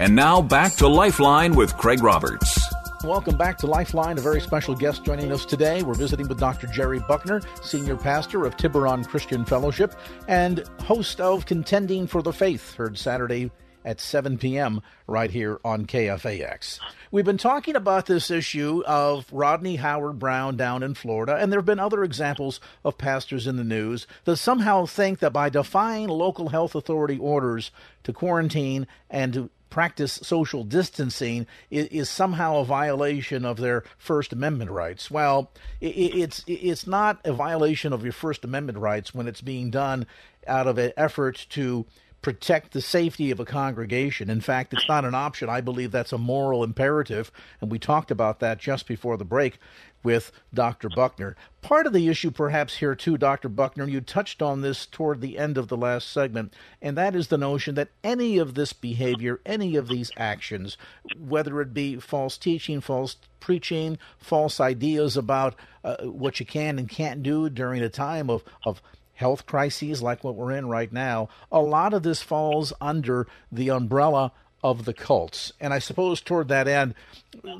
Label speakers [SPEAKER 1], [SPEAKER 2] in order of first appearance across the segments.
[SPEAKER 1] And now back to Lifeline with Craig Roberts.
[SPEAKER 2] Welcome back to Lifeline. A very special guest joining us today. We're visiting with Dr. Jerry Buckner, senior pastor of Tiburon Christian Fellowship and host of Contending for the Faith, heard Saturday at 7 p.m. right here on KFAX. We've been talking about this issue of Rodney Howard-Browne down in Florida, and there have been other examples of pastors in the news that somehow think that by defying local health authority orders to quarantine and to practice social distancing is, is, somehow a violation of their First Amendment rights. Well, it, it's it's not a violation of your First Amendment rights when it's being done out of an effort to protect the safety of a congregation. In fact, it's not an option. I believe that's a moral imperative, and we talked about that just before the break with Dr. Buckner. Part of the issue, perhaps, here too, Dr. Buckner, you touched on this toward the end of the last segment, and that is the notion that any of this behavior, any of these actions, whether it be false teaching, false preaching, false ideas about uh, what you can and can't do during a time of, of health crises like what we're in right now, a lot of this falls under the umbrella of the cults. And I suppose toward that end,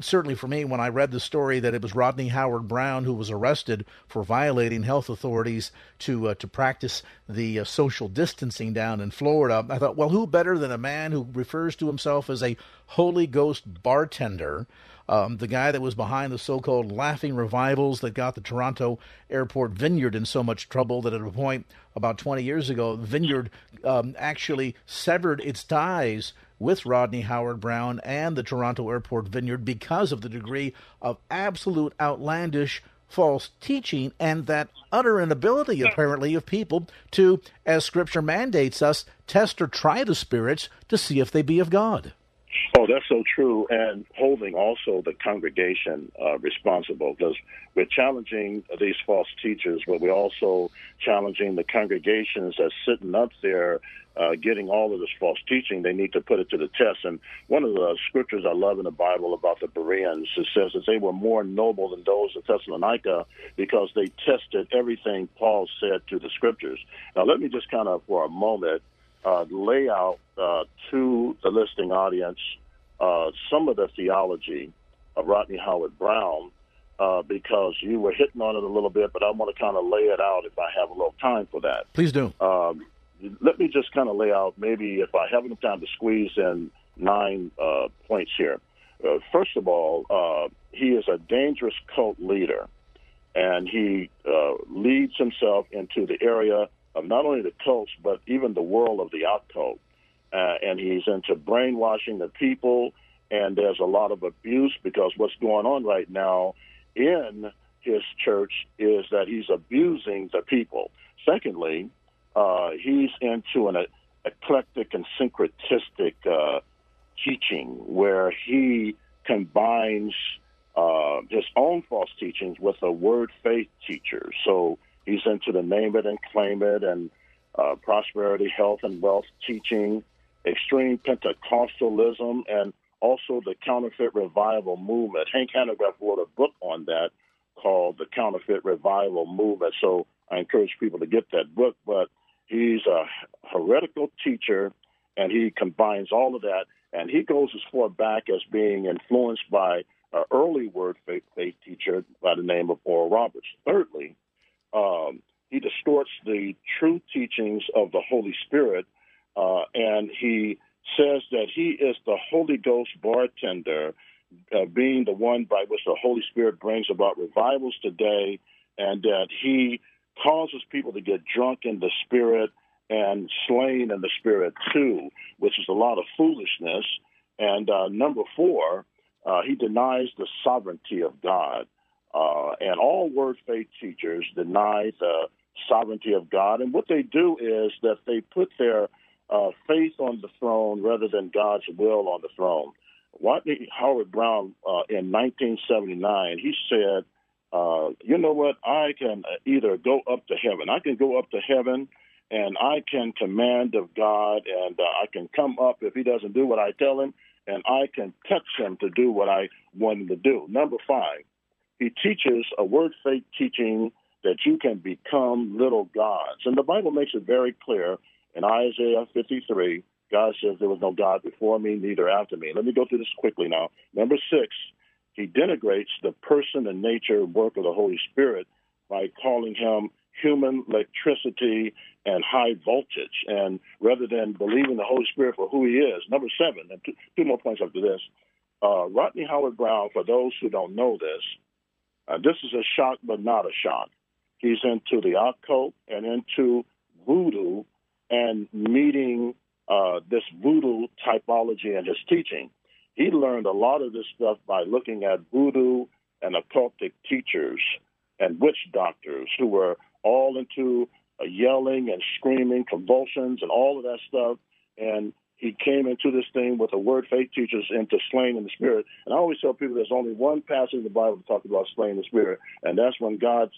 [SPEAKER 2] certainly for me, when I read the story that it was Rodney Howard-Browne who was arrested for violating health authorities to uh, to practice the uh, social distancing down in Florida, I thought, well, who better than a man who refers to himself as a Holy Ghost bartender? Um, the guy that was behind the so-called laughing revivals that got the Toronto Airport Vineyard in so much trouble that at a point about 20 years ago, Vineyard um, actually severed its ties with Rodney Howard-Browne and the Toronto Airport Vineyard because of the degree of absolute outlandish false teaching and that utter inability, apparently, of people to, as Scripture mandates us, test or try the spirits to see if they be of God.
[SPEAKER 3] Oh, that's so true. And holding also the congregation uh, responsible because we're challenging these false teachers, but we're also challenging the congregations that's sitting up there uh, getting all of this false teaching. They need to put it to the test. And one of the scriptures I love in the Bible about the Bereans, it says that they were more noble than those of Thessalonica because they tested everything Paul said to the scriptures. Now, let me just kind of, for a moment, uh, lay out uh, to the listening audience uh, some of the theology of Rodney Howard-Browne uh, because you were hitting on it a little bit, but I want to kind of lay it out if I have a little time for that.
[SPEAKER 2] Please do.
[SPEAKER 3] Um, let me just kind of lay out maybe if I have enough time to squeeze in nine uh, points here. Uh, first of all, he is a dangerous cult leader, and he leads himself into the area of not only the cults, but even the world of the occult. Uh, and he's into brainwashing the people, and there's a lot of abuse because what's going on right now in his church is that he's abusing the people. Secondly, uh, he's into an eclectic and syncretistic uh, teaching where he combines uh, his own false teachings with a word faith teacher. So He's into the name it and claim it and uh, prosperity, health, and wealth teaching, extreme Pentecostalism, and also the counterfeit revival movement. Hank Hanegraaff wrote a book on that called The Counterfeit Revival Movement. So I encourage people to get that book. But he's a heretical teacher, and he combines all of that. And he goes as far back as being influenced by an early word faith, faith teacher by the name of Oral Roberts. Thirdly, um, he distorts the true teachings of the Holy Spirit, uh, and he says that he is the Holy Ghost bartender, uh, being the one by which the Holy Spirit brings about revivals today, and that he causes people to get drunk in the Spirit and slain in the Spirit too, which is a lot of foolishness. And uh, number four, uh, he denies the sovereignty of God. Uh, and all word faith teachers deny the sovereignty of God. And what they do is that they put their uh, faith on the throne rather than God's will on the throne. Rodney Howard-Browne uh, in 1979, he said, uh, you know what? I can either go up to heaven. I can go up to heaven and I can command of God and uh, I can come up if he doesn't do what I tell him and I can touch him to do what I want him to do. Number five, he teaches a word faith teaching that you can become little gods. And the Bible makes it very clear in Isaiah 53 God says there was no God before me, neither after me. Let me go through this quickly now. Number six, he denigrates the person and nature and work of the Holy Spirit by calling him human electricity and high voltage. And rather than believing the Holy Spirit for who he is, number seven, and two, two more points after this, uh, Rodney Howard-Browne, for those who don't know this, uh, this is a shock, but not a shock. He's into the occult and into voodoo and meeting uh, this voodoo typology in his teaching. He learned a lot of this stuff by looking at voodoo and occultic teachers and witch doctors who were all into uh, yelling and screaming, convulsions, and all of that stuff. And he came into this thing with a word faith teachers into slaying in the spirit. And I always tell people there's only one passage in the Bible that talks about slaying the spirit, and that's when God's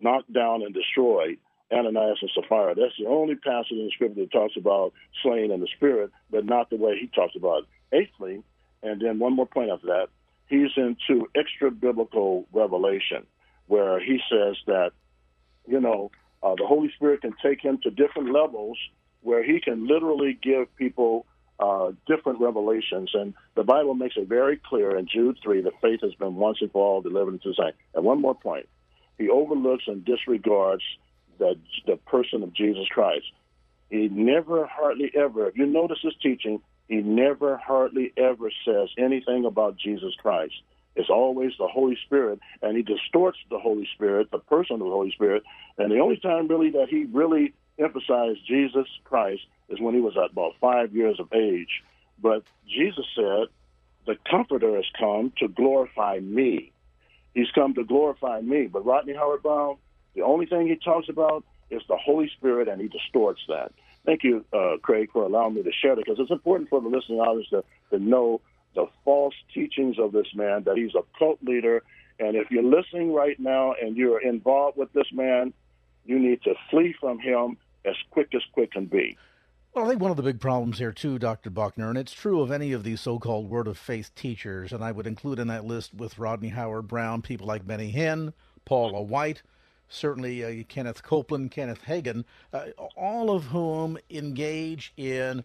[SPEAKER 3] knocked down and destroyed Ananias and Sapphira. That's the only passage in the scripture that talks about slaying in the spirit, but not the way he talks about it. Eighthly, and then one more point after that, he's into extra biblical revelation, where he says that, you know, uh, the Holy Spirit can take him to different levels where he can literally give people uh, different revelations. And the Bible makes it very clear in Jude 3 that faith has been once and for all delivered into sight. And one more point he overlooks and disregards the, the person of Jesus Christ. He never, hardly ever, if you notice his teaching, he never, hardly ever says anything about Jesus Christ. It's always the Holy Spirit, and he distorts the Holy Spirit, the person of the Holy Spirit. And the only time really that he really emphasized Jesus Christ is when he was about five years of age. But Jesus said, The Comforter has come to glorify me. He's come to glorify me. But Rodney Howard-Browne, the only thing he talks about is the Holy Spirit, and he distorts that. Thank you, uh, Craig, for allowing me to share that because it's important for the listening audience to, to know the false teachings of this man, that he's a cult leader. And if you're listening right now and you're involved with this man, you need to flee from him as quick as quick can be.
[SPEAKER 2] Well, I think one of the big problems here, too, Dr. Buckner, and it's true of any of these so called Word of Faith teachers, and I would include in that list with Rodney Howard-Browne people like Benny Hinn, Paula White, certainly uh, Kenneth Copeland, Kenneth Hagin, uh, all of whom engage in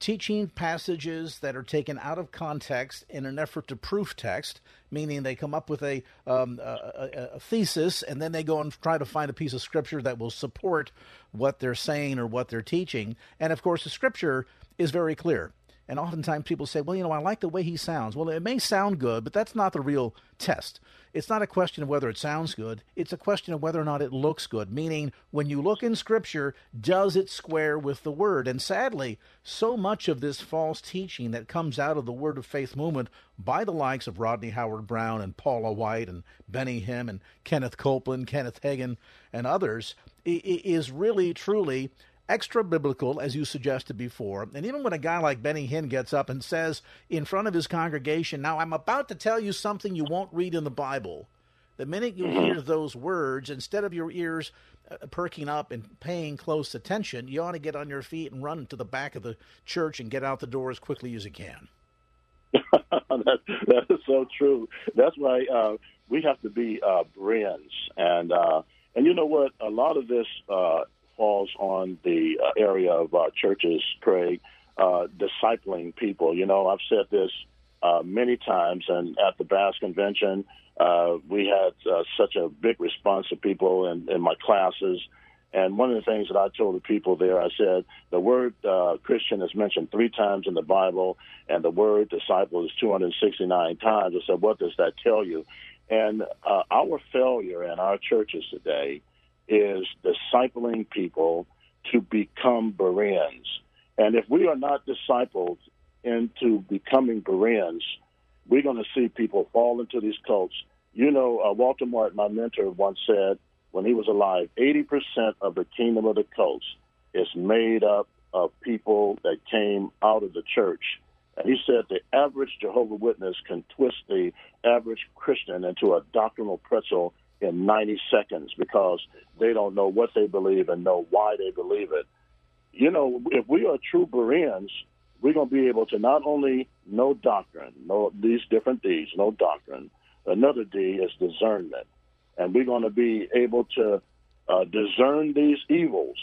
[SPEAKER 2] teaching passages that are taken out of context in an effort to proof text, meaning they come up with a, um, a, a, thesis and then they go and try to find a piece of scripture that will support what they're saying or what they're teaching. And of course, the scripture is very clear. And oftentimes people say, well, you know, I like the way he sounds. Well, it may sound good, but that's not the real test. It's not a question of whether it sounds good. It's a question of whether or not it looks good. Meaning, when you look in Scripture, does it square with the Word? And sadly, so much of this false teaching that comes out of the Word of Faith movement by the likes of Rodney Howard-Browne and Paula White and Benny Hinn and Kenneth Copeland, Kenneth Hagin, and others is really, truly extra biblical, as you suggested before. And even when a guy like Benny Hinn gets up and says in front of his congregation, Now I'm about to tell you something you won't read in the Bible, the minute you hear those words, instead of your ears uh, perking up and paying close attention, you ought to get on your feet and run to the back of the church and get out the door as quickly as you can.
[SPEAKER 3] that, that is so true. That's why uh, we have to be uh, Bereans, and uh, and you know what? A lot of this uh, falls on the uh, area of uh, churches, Craig, uh, discipling people. You know, I've said this uh, many times, and at the Bass Convention, uh, we had uh, such a big response of people in, in my classes. And one of the things that I told the people there, I said, the word uh, Christian is mentioned three times in the Bible, and the word disciple is 269 times. I said, what does that tell you? And uh, our failure in our churches today is discipling people to become Bereans. And if we are not discipled into becoming Bereans, we're going to see people fall into these cults. You know, uh, Walter Martin, my mentor, once said when he was alive, 80% of the kingdom of the cults is made up of people that came out of the church. And he said the average Jehovah Witness can twist the average Christian into a doctrinal pretzel in 90 seconds because they don't know what they believe and know why they believe it. You know, if we are true Bereans, we're going to be able to not only know doctrine, know these different D's, know doctrine. Another D is discernment. And we're going to be able to uh, discern these evils.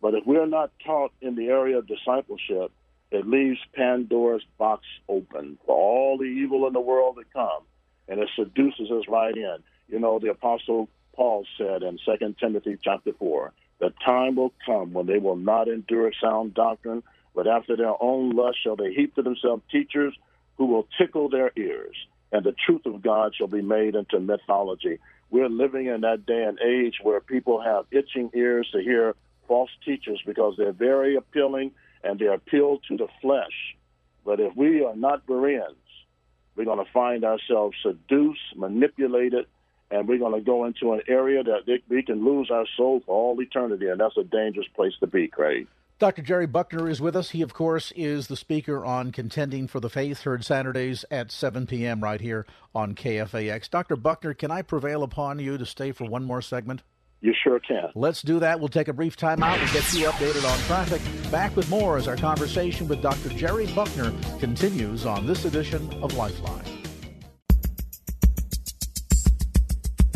[SPEAKER 3] But if we're not taught in the area of discipleship, it leaves Pandora's box open for all the evil in the world to come. And it seduces us right in. You know, the Apostle Paul said in 2 Timothy chapter 4, the time will come when they will not endure sound doctrine, but after their own lust shall they heap to themselves teachers who will tickle their ears, and the truth of God shall be made into mythology. We're living in that day and age where people have itching ears to hear false teachers because they're very appealing and they appeal to the flesh. But if we are not Bereans, we're going to find ourselves seduced, manipulated, and we're going to go into an area that we can lose our soul for all eternity, and that's a dangerous place to be, Craig.
[SPEAKER 2] Dr. Jerry Buckner is with us. He, of course, is the speaker on Contending for the Faith, heard Saturdays at 7 p.m. right here on KFAX. Dr. Buckner, can I prevail upon you to stay for one more segment?
[SPEAKER 3] You sure can.
[SPEAKER 2] Let's do that. We'll take a brief time out. We'll get you updated on traffic. Back with more as our conversation with Dr. Jerry Buckner continues on this edition of Lifeline.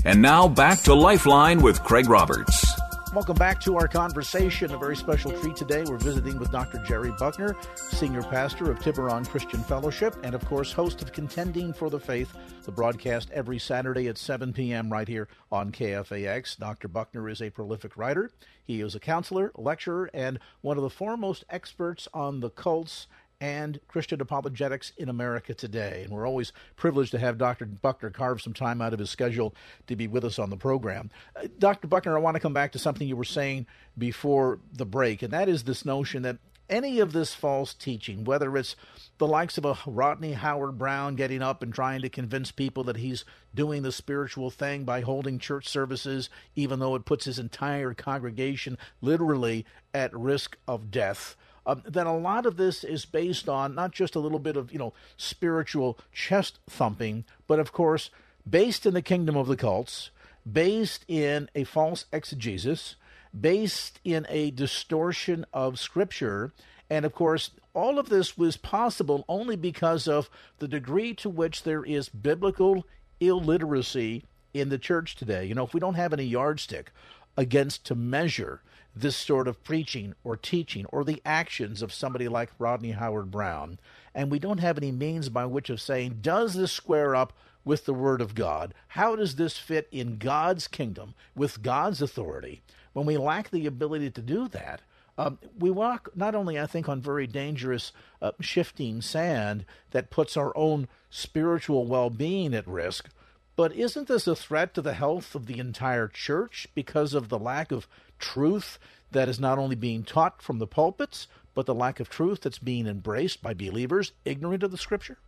[SPEAKER 1] And now back to Lifeline with Craig Roberts.
[SPEAKER 2] Welcome back to our conversation. A very special treat today. We're visiting with Dr. Jerry Buckner, Senior Pastor of Tiburon Christian Fellowship, and of course, host of Contending for the Faith, the broadcast every Saturday at 7 p.m. right here on KFAX. Dr. Buckner is a prolific writer. He is a counselor, lecturer, and one of the foremost experts on the cults and Christian apologetics in America today. And we're always privileged to have Dr. Buckner carve some time out of his schedule to be with us on the program. Uh, Dr. Buckner, I want to come back to something you were saying before the break, and that is this notion that any of this false teaching, whether it's the likes of a Rodney Howard-Browne getting up and trying to convince people that he's doing the spiritual thing by holding church services, even though it puts his entire congregation literally at risk of death um, that a lot of this is based on not just a little bit of you know spiritual chest thumping, but of course based in the kingdom of the cults, based in a false exegesis, based in a distortion of scripture, and of course all of this was possible only because of the degree to which there is biblical illiteracy in the church today. You know, if we don't have any yardstick against to measure this sort of preaching or teaching or the actions of somebody like Rodney Howard-Browne, and we don't have any means by which of saying, does this square up with the Word of God? How does this fit in God's kingdom with God's authority? When we lack the ability to do that, um, we walk not only, I think, on very dangerous uh, shifting sand that puts our own spiritual well being at risk, but isn't this a threat to the health of the entire church because of the lack of truth that is not only being taught from the pulpits, but the lack of truth that's being embraced by believers ignorant of the scripture?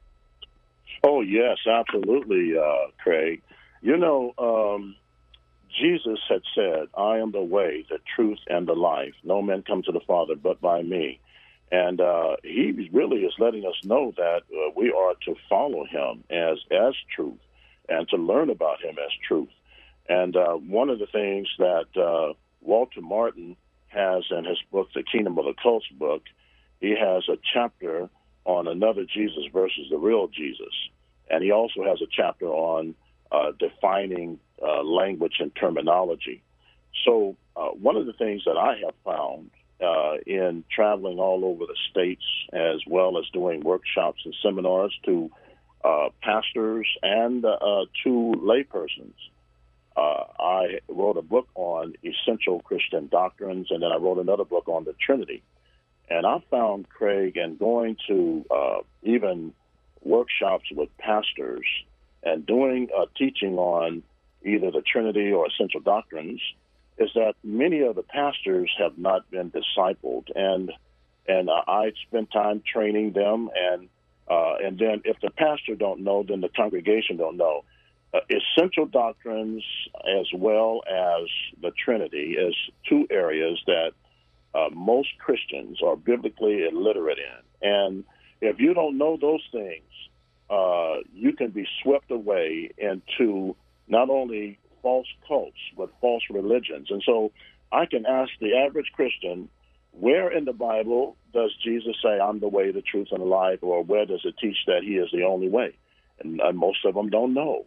[SPEAKER 3] Oh, yes, absolutely, uh, Craig. You know, um, Jesus had said, I am the way, the truth, and the life. No man come to the Father but by me. And uh, he really is letting us know that uh, we are to follow him as as truth and to learn about him as truth. And uh, one of the things that uh, Walter Martin has in his book, The Kingdom of the Cults book, he has a chapter on another Jesus versus the real Jesus. And he also has a chapter on uh, defining uh, language and terminology. So, uh, one of the things that I have found uh, in traveling all over the states, as well as doing workshops and seminars to uh, pastors and uh, to laypersons, uh, I wrote a book on essential Christian doctrines, and then I wrote another book on the Trinity. And I found Craig, and going to uh, even workshops with pastors and doing a teaching on either the Trinity or essential doctrines, is that many of the pastors have not been discipled, and and uh, I spent time training them, and uh, and then if the pastor don't know, then the congregation don't know uh, essential doctrines as well as the Trinity is two areas that uh, most Christians are biblically illiterate in. And if you don't know those things, uh, you can be swept away into not only false cults, but false religions. And so I can ask the average Christian, where in the Bible does Jesus say, I'm the way, the truth, and the life, or where does it teach that he is the only way? And, and most of them don't know.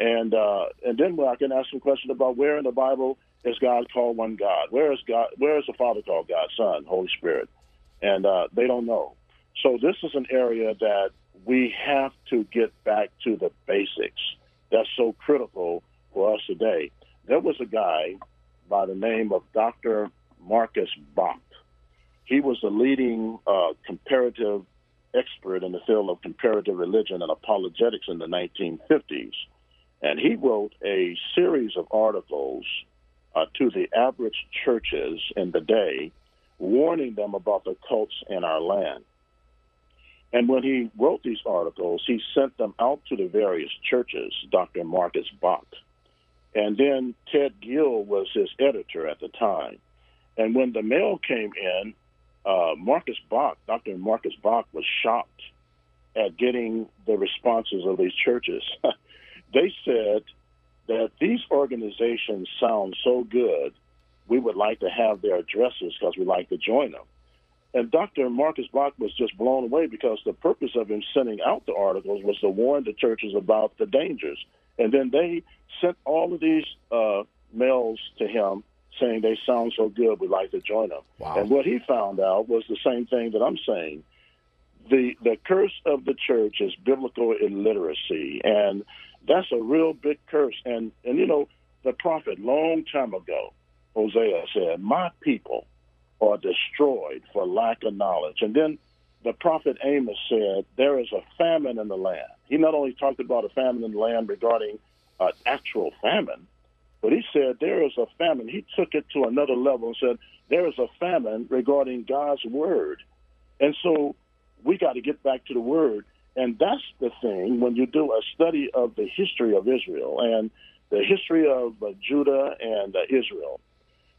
[SPEAKER 3] And uh, and then I can ask some questions about where in the Bible is God called one God? Where is God? Where is the Father called God, Son, Holy Spirit? And uh, they don't know. So this is an area that we have to get back to the basics. That's so critical for us today. There was a guy by the name of Dr. Marcus Bach. He was the leading uh, comparative expert in the field of comparative religion and apologetics in the 1950s. And he wrote a series of articles uh, to the average churches in the day, warning them about the cults in our land. And when he wrote these articles, he sent them out to the various churches, Dr. Marcus Bach. And then Ted Gill was his editor at the time. And when the mail came in, uh, Marcus Bach, Dr. Marcus Bach, was shocked at getting the responses of these churches. they said that these organizations sound so good, we would like to have their addresses because we'd like to join them. And Dr. Marcus Bach was just blown away because the purpose of him sending out the articles was to warn the churches about the dangers. And then they sent all of these uh, mails to him saying they sound so good, we'd like to join them.
[SPEAKER 2] Wow.
[SPEAKER 3] And what he found out was the same thing that I'm saying. The the curse of the church is biblical illiteracy, and that's a real big curse. And and you know, the prophet long time ago, Hosea said, "My people are destroyed for lack of knowledge." And then the prophet Amos said, "There is a famine in the land." He not only talked about a famine in the land regarding uh, actual famine, but he said there is a famine. He took it to another level and said there is a famine regarding God's word. And so we got to get back to the word. And that's the thing when you do a study of the history of Israel and the history of uh, Judah and uh, Israel,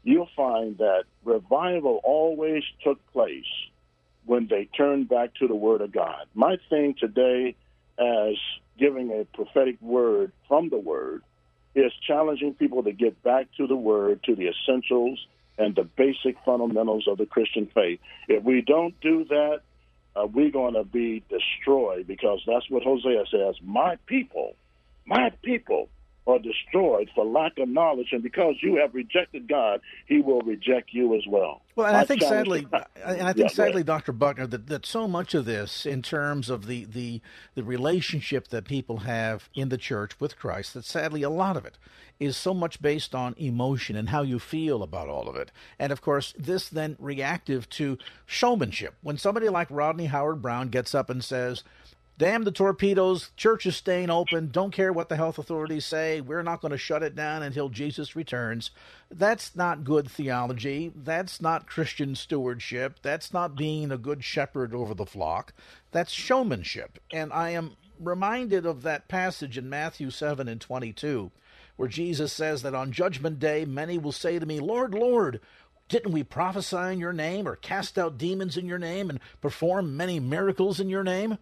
[SPEAKER 3] you'll find that revival always took place when they turned back to the Word of God. My thing today, as giving a prophetic word from the Word, is challenging people to get back to the Word, to the essentials and the basic fundamentals of the Christian faith. If we don't do that, uh, we're going to be destroyed because that's what Hosea says. My people, my people are destroyed for lack of knowledge, and because you have rejected God, He will reject you as well.
[SPEAKER 2] Well, and
[SPEAKER 3] My
[SPEAKER 2] I think sadly, and I think
[SPEAKER 3] Yeah,
[SPEAKER 2] sadly. Dr. Buckner, that, that so much of this, in terms of the, the the relationship that people have in the church with Christ, that sadly a lot of it is so much based on emotion and how you feel about all of it. And of course, this then reactive to showmanship. When somebody like Rodney Howard-Browne gets up and says, Damn the torpedoes. Church is staying open. Don't care what the health authorities say. We're not going to shut it down until Jesus returns. That's not good theology. That's not Christian stewardship. That's not being a good shepherd over the flock. That's showmanship. And I am reminded of that passage in Matthew 7 and 22, where Jesus says that on Judgment Day, many will say to me, Lord, Lord, didn't we prophesy in your name or cast out demons in your name and perform many miracles in your name?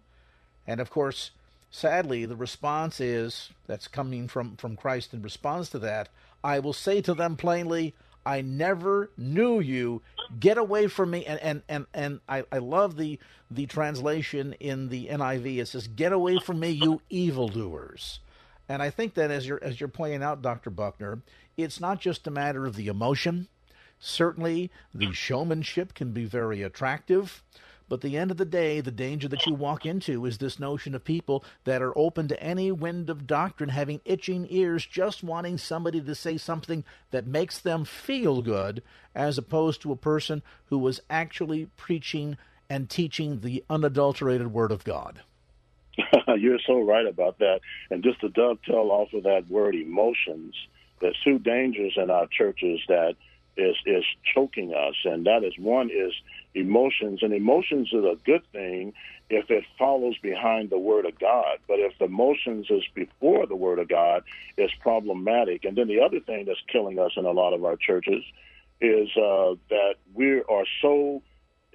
[SPEAKER 2] And of course, sadly, the response is that's coming from, from Christ in response to that I will say to them plainly, I never knew you. Get away from me. And and, and, and I, I love the the translation in the NIV. It says, Get away from me, you evildoers. And I think that as you're as you're pointing out, Dr. Buckner, it's not just a matter of the emotion. Certainly the showmanship can be very attractive. But the end of the day, the danger that you walk into is this notion of people that are open to any wind of doctrine, having itching ears, just wanting somebody to say something that makes them feel good, as opposed to a person who was actually preaching and teaching the unadulterated Word of God.
[SPEAKER 3] You're so right about that. And just to dovetail off of that word emotions, there's two dangers in our churches that is is choking us, and that is one is emotions, and emotions is a good thing if it follows behind the word of God. But if the emotions is before the word of God, it's problematic. And then the other thing that's killing us in a lot of our churches is uh, that we are so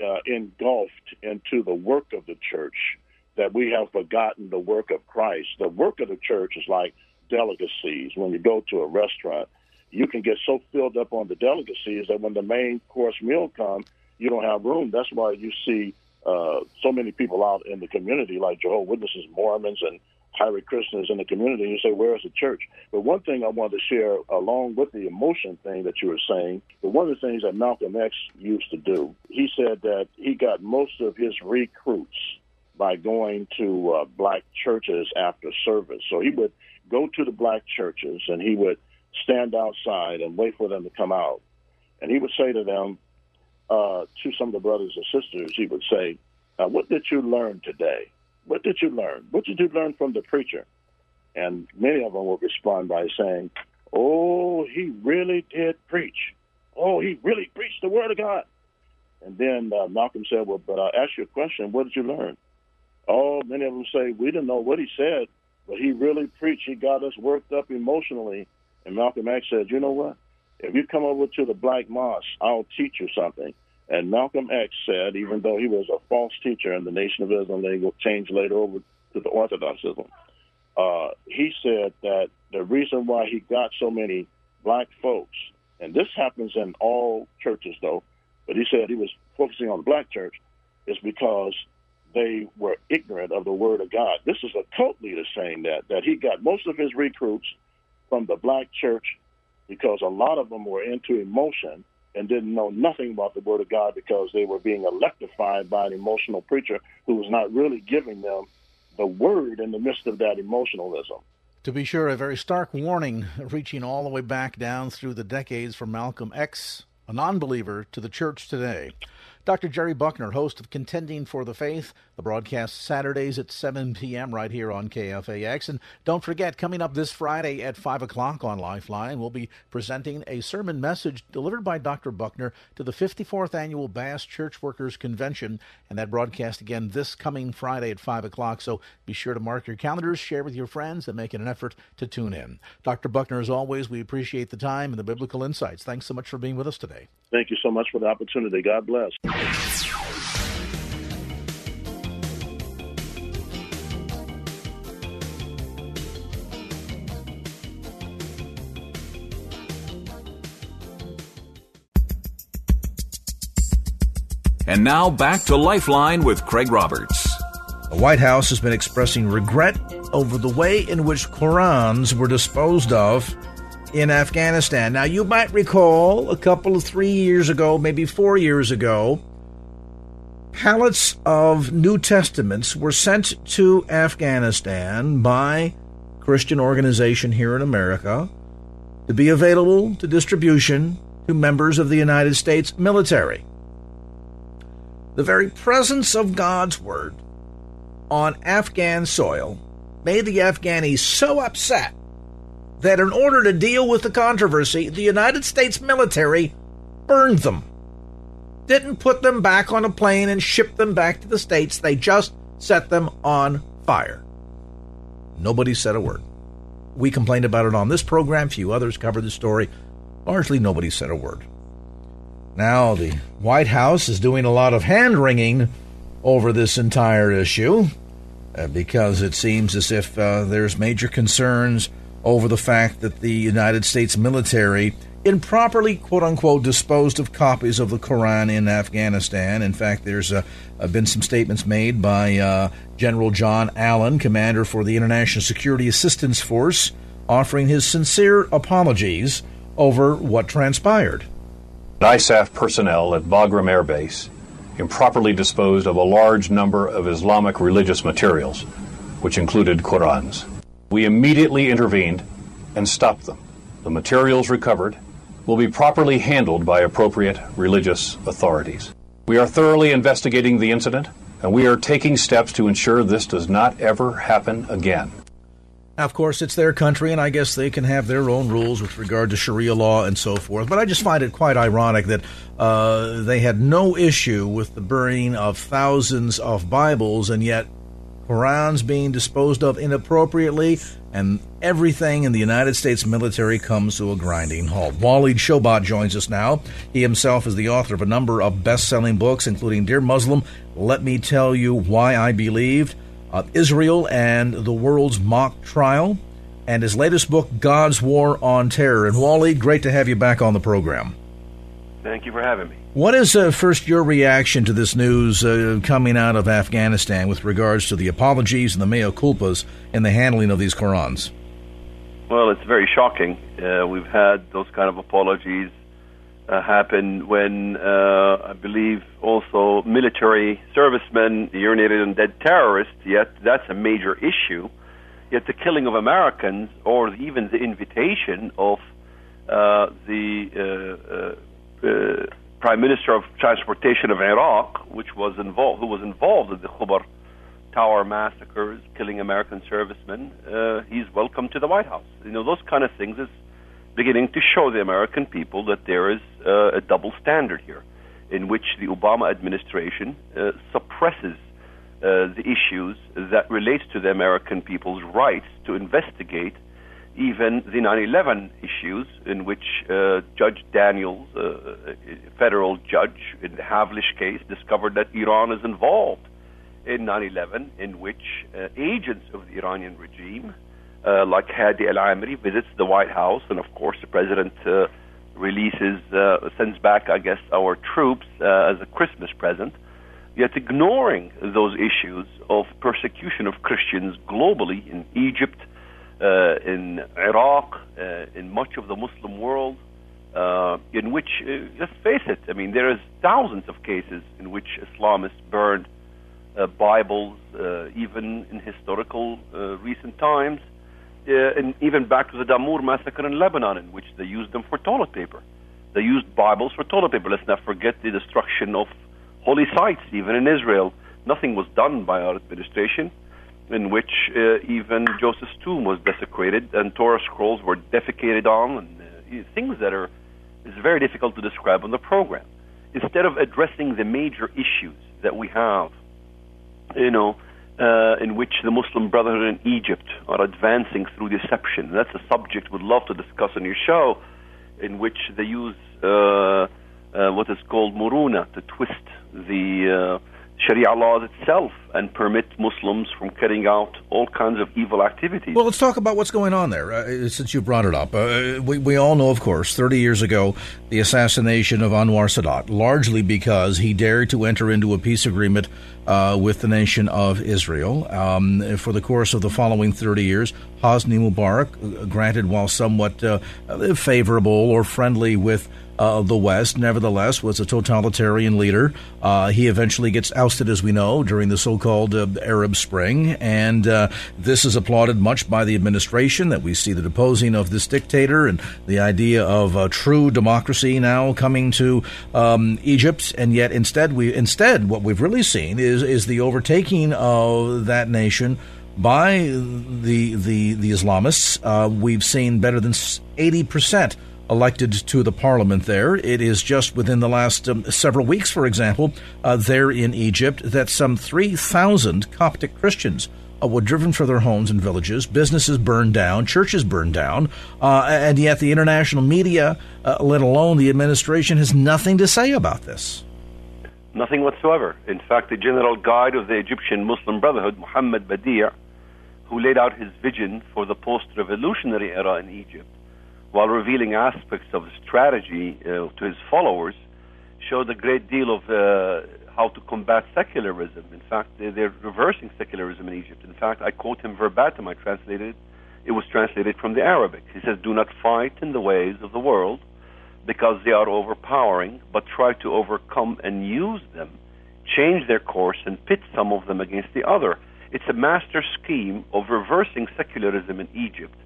[SPEAKER 3] uh, engulfed into the work of the church that we have forgotten the work of Christ. The work of the church is like delicacies. When you go to a restaurant, you can get so filled up on the delicacies that when the main course meal comes, you don't have room. That's why you see uh, so many people out in the community, like Jehovah's Witnesses, Mormons, and Hare Krishnas in the community. You say, where is the church? But one thing I wanted to share, along with the emotion thing that you were saying, but one of the things that Malcolm X used to do, he said that he got most of his recruits by going to uh, black churches after service. So he would go to the black churches and he would stand outside and wait for them to come out. And he would say to them, uh, to some of the brothers and sisters, he would say, What did you learn today? What did you learn? What did you learn from the preacher? And many of them would respond by saying, Oh, he really did preach. Oh, he really preached the word of God. And then uh, Malcolm said, Well, but I asked you a question. What did you learn? Oh, many of them say, We didn't know what he said, but he really preached. He got us worked up emotionally. And Malcolm X said, You know what? If you come over to the black mosque, I'll teach you something. And Malcolm X said, even though he was a false teacher in the Nation of Islam, they changed later over to the Orthodoxism. Uh, he said that the reason why he got so many black folks, and this happens in all churches though, but he said he was focusing on the black church, is because they were ignorant of the word of God. This is a cult leader saying that, that he got most of his recruits from the black church because a lot of them were into emotion and didn't know nothing about the Word of God because they were being electrified by an emotional preacher who was not really giving them the Word in the midst of that emotionalism.
[SPEAKER 2] To be sure, a very stark warning reaching all the way back down through the decades from Malcolm X, a non believer, to the church today. Dr. Jerry Buckner, host of Contending for the Faith, the broadcast Saturdays at 7 p.m. right here on KFAX. And don't forget, coming up this Friday at 5 o'clock on Lifeline, we'll be presenting a sermon message delivered by Dr. Buckner to the 54th Annual Bass Church Workers Convention. And that broadcast again this coming Friday at 5 o'clock. So be sure to mark your calendars, share with your friends, and make an effort to tune in. Dr. Buckner, as always, we appreciate the time and the biblical insights. Thanks so much for being with us today.
[SPEAKER 3] Thank you so much for the opportunity. God bless.
[SPEAKER 1] And now back to Lifeline with Craig Roberts.
[SPEAKER 2] The White House has been expressing regret over the way in which Qurans were disposed of in Afghanistan. Now, you might recall a couple of three years ago, maybe four years ago, pallets of New Testaments were sent to Afghanistan by Christian organization here in America to be available to distribution to members of the United States military. The very presence of God's Word on Afghan soil made the Afghanis so upset that in order to deal with the controversy, the United States military burned them. Didn't put them back on a plane and ship them back to the States, they just set them on fire. Nobody said a word. We complained about it on this program, few others covered the story. Largely nobody said a word. Now, the White House is doing a lot of hand wringing over this entire issue uh, because it seems as if uh, there's major concerns over the fact that the United States military improperly, quote unquote, disposed of copies of the Quran in Afghanistan. In fact, there's uh, been some statements made by uh, General John Allen, commander for the International Security Assistance Force, offering his sincere apologies over what transpired.
[SPEAKER 4] ISAF personnel at Bagram Air Base improperly disposed of a large number of Islamic religious materials, which included Qurans. We immediately intervened and stopped them. The materials recovered will be properly handled by appropriate religious authorities. We are thoroughly investigating the incident, and we are taking steps to ensure this does not ever happen again.
[SPEAKER 2] Now, of course, it's their country, and I guess they can have their own rules with regard to Sharia law and so forth. But I just find it quite ironic that uh, they had no issue with the burning of thousands of Bibles, and yet Qurans being disposed of inappropriately, and everything in the United States military comes to a grinding halt. Walid Shoebat joins us now. He himself is the author of a number of best selling books, including Dear Muslim, Let Me Tell You Why I Believed, uh, Israel and the World's Mock Trial, and his latest book, God's War on Terror. And Walid, great to have you back on the program.
[SPEAKER 5] Thank you for having me.
[SPEAKER 2] What is uh, first your reaction to this news uh, coming out of Afghanistan with regards to the apologies and the mea culpas in the handling of these Qurans?
[SPEAKER 5] Well, it's very shocking. Uh, we've had those kind of apologies uh, happen when uh, I believe also military servicemen urinated on dead terrorists. Yet that's a major issue. Yet the killing of Americans, or even the invitation of uh, the Prime Minister of Transportation of Iraq, which was involved, who was involved in the Khobar Tower massacres, killing American servicemen, uh, he's welcome to the White House. You know, those kind of things is beginning to show the American people that there is uh, a double standard here, in which the Obama administration uh, suppresses uh, the issues that relate to the American people's rights to investigate even the 9/11 issues, in which uh, Judge Daniels, uh, federal judge in the Havlish case, discovered that Iran is involved in 9/11, in which uh, agents of the Iranian regime, uh, like Hadi Al Amri, visits the White House, and of course the president uh, releases, uh, sends back, I guess, our troops as a Christmas present. Yet ignoring those issues of persecution of Christians globally in Egypt, uh, in Iraq, uh, in much of the Muslim world, uh, in which, uh, let's face it, I mean, there is thousands of cases in which Islamists burned uh, Bibles, uh, even in historical recent times, and even back to the Damour massacre in Lebanon, in which they used them for toilet paper. They used Bibles for toilet paper. Let's not forget the destruction of holy sites, even in Israel. Nothing was done by our administration in which uh, even Joseph's tomb was desecrated and Torah scrolls were defecated on, and uh, things that are is very difficult to describe on the program. Instead of addressing the major issues that we have, you know, uh, in which the Muslim Brotherhood in Egypt are advancing through deception. That's a subject we'd love to discuss on your show, in which they use uh, uh, what is called muruna to twist the uh, Sharia laws itself and permit Muslims from carrying out all kinds of evil activities.
[SPEAKER 2] Well, let's talk about what's going on there, uh, since you brought it up. Uh, we, we all know, of course, 30 years ago, the assassination of Anwar Sadat, largely because he dared to enter into a peace agreement uh, with the nation of Israel. Um, for the course of the following 30 years, Hosni Mubarak, uh, granted while somewhat uh, favorable or friendly with uh, the West, nevertheless, was a totalitarian leader. Uh, he eventually gets ousted, as we know, during the so called uh, Arab Spring. And this is applauded much by the administration that we see the deposing of this dictator and the idea of a true democracy now coming to um, Egypt. And yet, instead, we instead what we've really seen is, is the overtaking of that nation by the the the Islamists. Uh, we've seen better than eighty percent elected to the parliament there. It is just within the last um, several weeks, for example, uh, there in Egypt, that some 3,000 Coptic Christians uh, were driven from their homes and villages, businesses burned down, churches burned down, uh, and yet the international media, uh, let alone the administration, has nothing to say about this.
[SPEAKER 5] Nothing whatsoever. In fact, the general guide of the Egyptian Muslim Brotherhood, Muhammad Badi', who laid out his vision for the post revolutionary era in Egypt, while revealing aspects of strategy uh, to his followers, showed a great deal of uh, how to combat secularism. In fact, they're reversing secularism in Egypt. In fact, I quote him verbatim. I translated it. It was translated from the Arabic. He says, "Do not fight in the ways of the world, because they are overpowering, but try to overcome and use them, change their course, and pit some of them against the other." It's a master scheme of reversing secularism in Egypt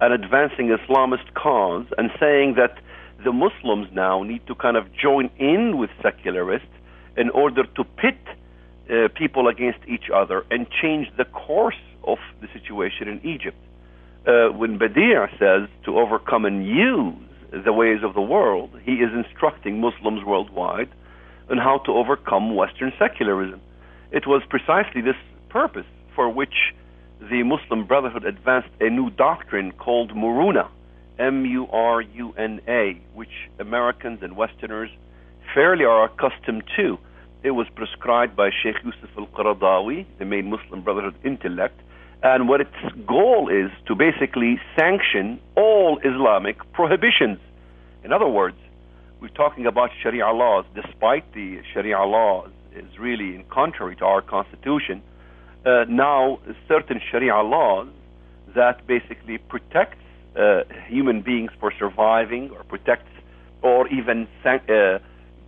[SPEAKER 5] an advancing Islamist cause and saying that the Muslims now need to kind of join in with secularists in order to pit uh, people against each other and change the course of the situation in Egypt. Uh, when Badi' says to overcome and use the ways of the world, he is instructing Muslims worldwide on how to overcome Western secularism. It was precisely this purpose for which the Muslim Brotherhood advanced a new doctrine called Muruna, M U R U N A, which Americans and Westerners fairly are accustomed to. It was prescribed by Sheikh Yusuf al Qaradawi, the main Muslim Brotherhood intellect, and what its goal is to basically sanction all Islamic prohibitions. In other words, we're talking about Sharia laws, despite the Sharia laws is really in contrary to our constitution. Uh, now, certain Sharia laws that basically protects uh, human beings for surviving, or protects, or even uh,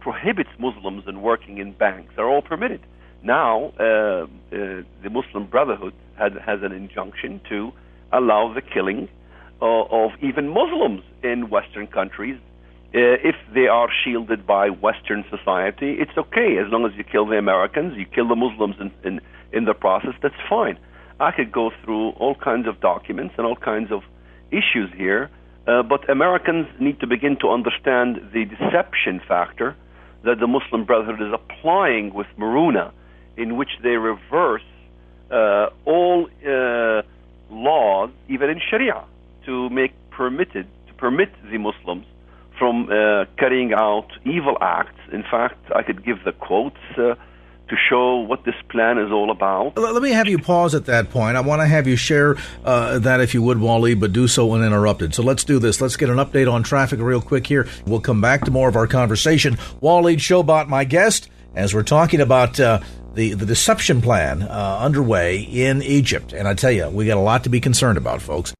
[SPEAKER 5] prohibits Muslims in working in banks are all permitted. Now, uh, uh, the Muslim Brotherhood has an injunction to allow the killing uh, of even Muslims in Western countries if they are shielded by Western society, it's okay as long as you kill the Americans, you kill the Muslims in, in, in the process, that's fine. I could go through all kinds of documents and all kinds of issues here, uh, but Americans need to begin to understand the deception factor that the Muslim Brotherhood is applying with Muruna, in which they reverse uh, all uh, laws, even in Sharia, to make permitted to permit the Muslims from uh, carrying out evil acts. In fact, I could give the quotes uh, to show what this plan is all about.
[SPEAKER 2] Let me have you pause at that point. I want to have you share uh, that, if you would, Wally, but do so uninterrupted. So let's do this. Let's get an update on traffic real quick here. We'll come back to more of our conversation. Wally Shoebat, my guest, as we're talking about. Uh, the, the deception plan uh, underway in Egypt. And I tell you, we got a lot to be concerned about, folks.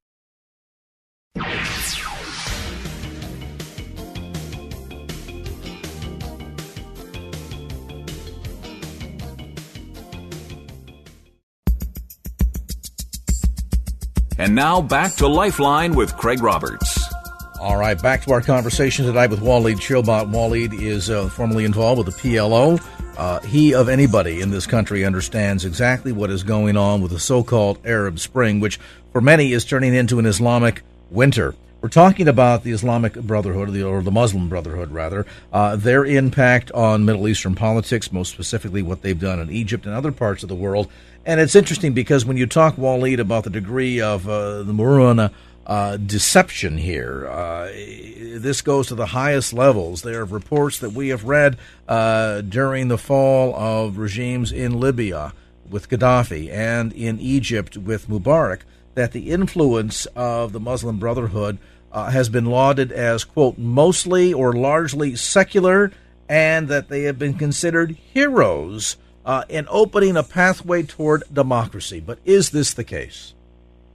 [SPEAKER 1] And now back to Lifeline with Craig Roberts.
[SPEAKER 2] All right, back to our conversation tonight with Walid Shoebat. Walid is uh, formally involved with the PLO. Uh, he, of anybody in this country, understands exactly what is going on with the so called Arab Spring, which for many is turning into an Islamic winter. We're talking about the Islamic Brotherhood, or the Muslim Brotherhood, rather, uh, their impact on Middle Eastern politics, most specifically what they've done in Egypt and other parts of the world, and it's interesting because when you talk, Walid, about the degree of uh, the Muruna uh, deception here, uh, this goes to the highest levels. There are reports that we have read uh, during the fall of regimes in Libya with Gaddafi and in Egypt with Mubarak that the influence of the Muslim Brotherhood uh, has been lauded as, quote, mostly or largely secular, and that they have been considered heroes uh, in opening a pathway toward democracy. But is this the case?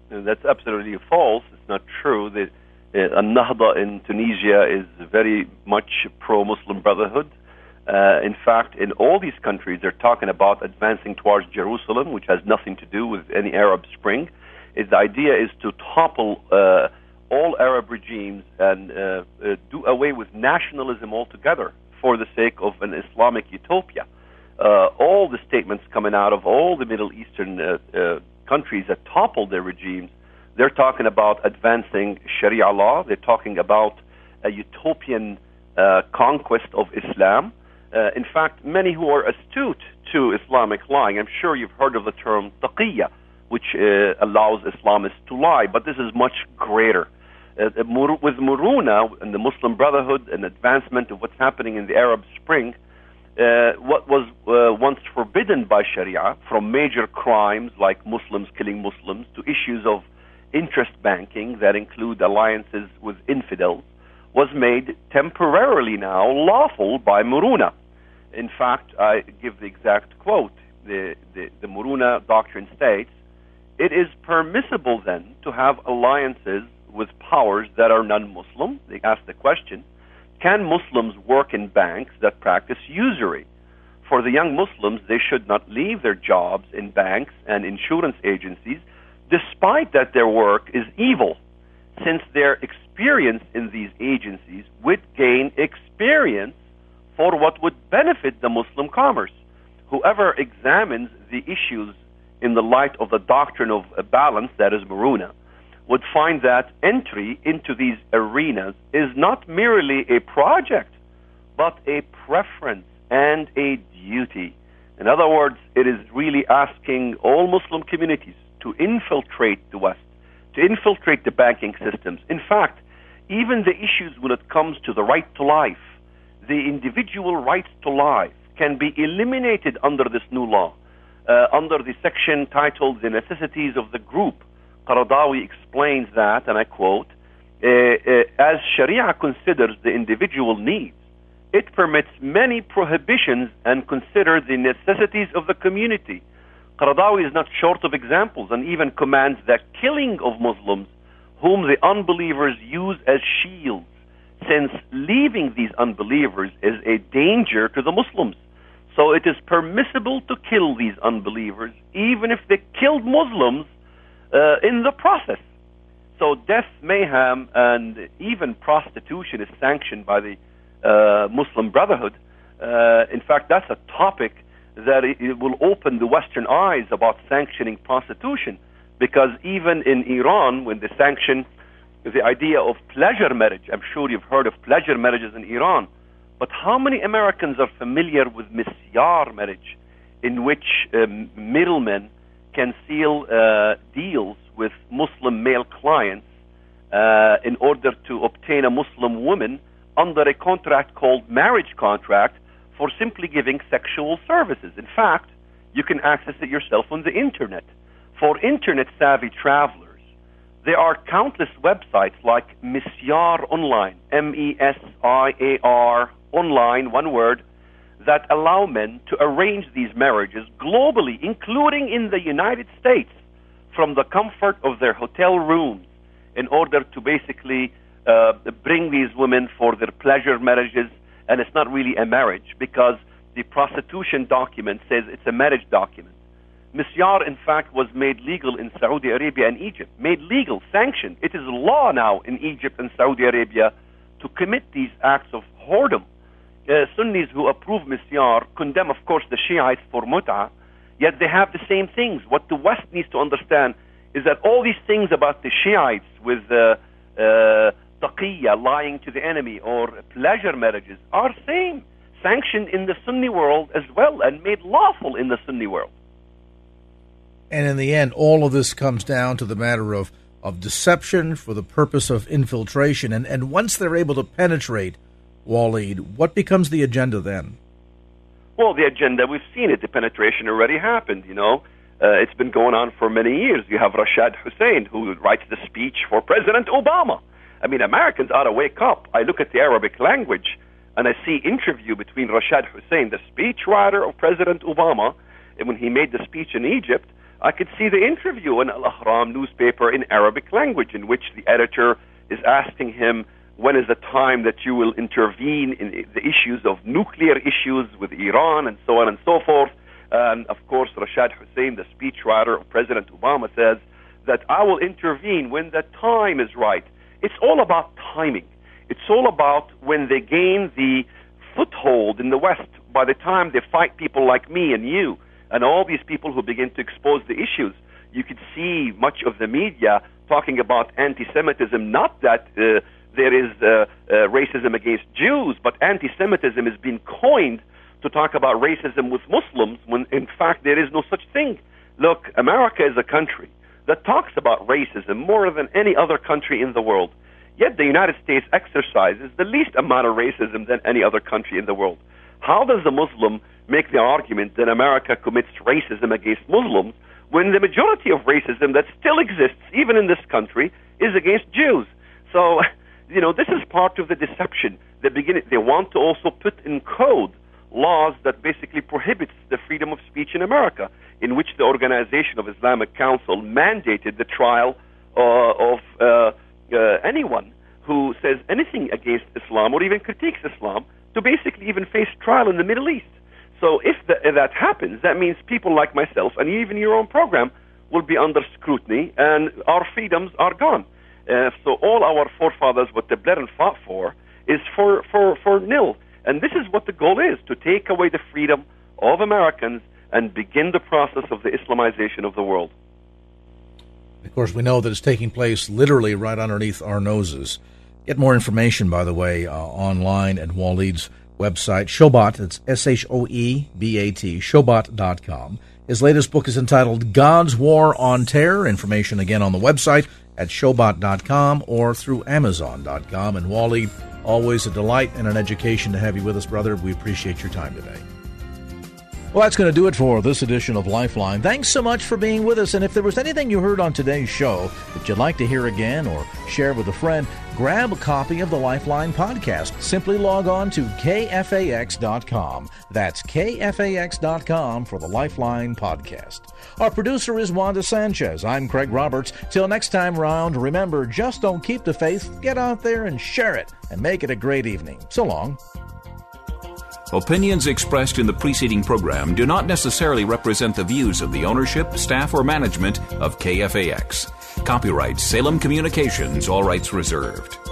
[SPEAKER 5] That's absolutely false. It's not true. The uh, Nahda in Tunisia is very much pro-Muslim Brotherhood. Uh, in fact, in all these countries, they're talking about advancing towards Jerusalem, which has nothing to do with any Arab Spring. The idea is to topple uh, all Arab regimes and uh, uh, do away with nationalism altogether for the sake of an Islamic utopia uh, all the statements coming out of all the Middle Eastern uh, uh, countries that toppled their regimes, they're talking about advancing Sharia law. They're talking about a utopian uh, conquest of Islam. Uh, in fact, many who are astute to Islamic lying, I'm sure you've heard of the term taqiyya, which uh, allows Islamists to lie, but this is much greater. with Muruna and the Muslim Brotherhood and advancement of what's happening in the Arab Spring, uh, what was uh, once forbidden by Sharia, from major crimes like Muslims killing Muslims to issues of interest banking that include alliances with infidels, was made temporarily now lawful by Muruna. In fact, I give the exact quote. The, the, the Muruna doctrine states, it is permissible then to have alliances with powers that are non-Muslim. They ask the question, can Muslims work in banks that practice usury? For the young Muslims, they should not leave their jobs in banks and insurance agencies, despite that their work is evil, since their experience in these agencies would gain experience for what would benefit the Muslim commerce. Whoever examines the issues in the light of the doctrine of balance, that is Muruna, would find that entry into these arenas is not merely a project, but a preference and a duty. In other words, it is really asking all Muslim communities to infiltrate the West, to infiltrate the banking systems. In fact, even the issues when it comes to the right to life, the individual right to life, can be eliminated under this new law. Uh, under the section titled The Necessities of the Group, Qaradawi explains that, and I quote, uh, uh, as Sharia considers the individual needs, it permits many prohibitions and considers the necessities of the community. Qaradawi is not short of examples and even commands the killing of Muslims whom the unbelievers use as shields, since leaving these unbelievers is a danger to the Muslims. So it is permissible to kill these unbelievers, even if they killed Muslims uh, in the process. So death, mayhem, and even prostitution is sanctioned by the uh, Muslim Brotherhood. Uh, in fact, that's a topic that it, will open the Western eyes about sanctioning prostitution, because even in Iran, when they sanction the idea of pleasure marriage, I'm sure you've heard of pleasure marriages in Iran but how many Americans are familiar with misyar marriage, in which um, middlemen can seal uh, deals with Muslim male clients uh, in order to obtain a Muslim woman under a contract called marriage contract for simply giving sexual services. In fact, you can access it yourself on the internet. For internet savvy travelers, there are countless websites like Misyar Online, M E S I A R online, one word, that allow men to arrange these marriages globally, including in the United States, from the comfort of their hotel rooms, in order to basically uh, bring these women for their pleasure marriages. And it's not really a marriage because the prostitution document says it's a marriage document. Misyar, in fact, was made legal in Saudi Arabia and Egypt. Made legal, sanctioned. It is law now in Egypt and Saudi Arabia to commit these acts of whoredom uh, Sunnis who approve misyar condemn, of course, the Shiites for mut'ah, yet they have the same things. What the West needs to understand is that all these things about the Shiites with uh, uh, lying to the enemy, or pleasure marriages, are same, sanctioned in the Sunni world as well, and made lawful in the Sunni world.
[SPEAKER 2] And in the end, all of this comes down to the matter of, of deception for the purpose of infiltration. And, and once they're able to penetrate Walid, what becomes the agenda then?
[SPEAKER 5] Well, the agenda, we've seen it. The penetration already happened, you know. Uh, it's been going on for many years. You have Rashad Hussein, who writes the speech for President Obama. I mean, Americans ought to wake up. I look at the Arabic language and I see interview between Rashad Hussein, the speechwriter of President Obama, and when he made the speech in Egypt, I could see the interview in Al Ahram newspaper in Arabic language, in which the editor is asking him when is the time that you will intervene in the issues of nuclear issues with Iran and so on and so forth. And of course, Rashad Hussein, the speechwriter of President Obama, says that I will intervene when the time is right. It's all about timing. It's all about when they gain the foothold in the West. By the time they fight people like me and you and all these people who begin to expose the issues, you could see much of the media talking about anti-Semitism, not that uh, there is uh, uh, racism against Jews, but anti Semitism has been coined to talk about racism with Muslims when in fact there is no such thing. Look, America is a country that talks about racism more than any other country in the world. Yet the United States exercises the least amount of racism than any other country in the world. How does a Muslim make the argument that America commits racism against Muslims when the majority of racism that still exists, even in this country, is against Jews? So you know, this is part of the deception. They begin, they want to also put in code laws that basically prohibits the freedom of speech in America, in which the Organization of Islamic Council mandated the trial uh, of uh, uh, anyone who says anything against Islam or even critiques Islam to basically even face trial in the Middle East. So if, the, if that happens, that means people like myself and even your own program will be under scrutiny and our freedoms are gone. Uh, so all our forefathers, what they bled and fought for, is for, for, for nil. And this is what the goal is, to take away the freedom of Americans and begin the process of the Islamization of the world.
[SPEAKER 2] Of course, we know that it's taking place literally right underneath our noses. Get more information, by the way, uh, online at Walid's website, Shoebat, that's S H O E B A T, Shoebat.com. His latest book is entitled God's War on Terror. Information again on the website at shoebat.com or through Amazon.com. And Wally, always a delight and an education to have you with us, brother. We appreciate your time today. Well, that's going to do it for this edition of Lifeline. Thanks so much for being with us. And if there was anything you heard on today's show that you'd like to hear again or share with a friend, grab a copy of the Lifeline podcast. Simply log on to kfax.com. That's kfax.com for the Lifeline podcast. Our producer is Wanda Sanchez. I'm Craig Roberts. Till next time round, remember just don't keep the faith, get out there and share it, and make it a great evening. So long.
[SPEAKER 1] Opinions expressed in the preceding program do not necessarily represent the views of the ownership, staff, or management of KFAX. Copyright Salem Communications, all rights reserved.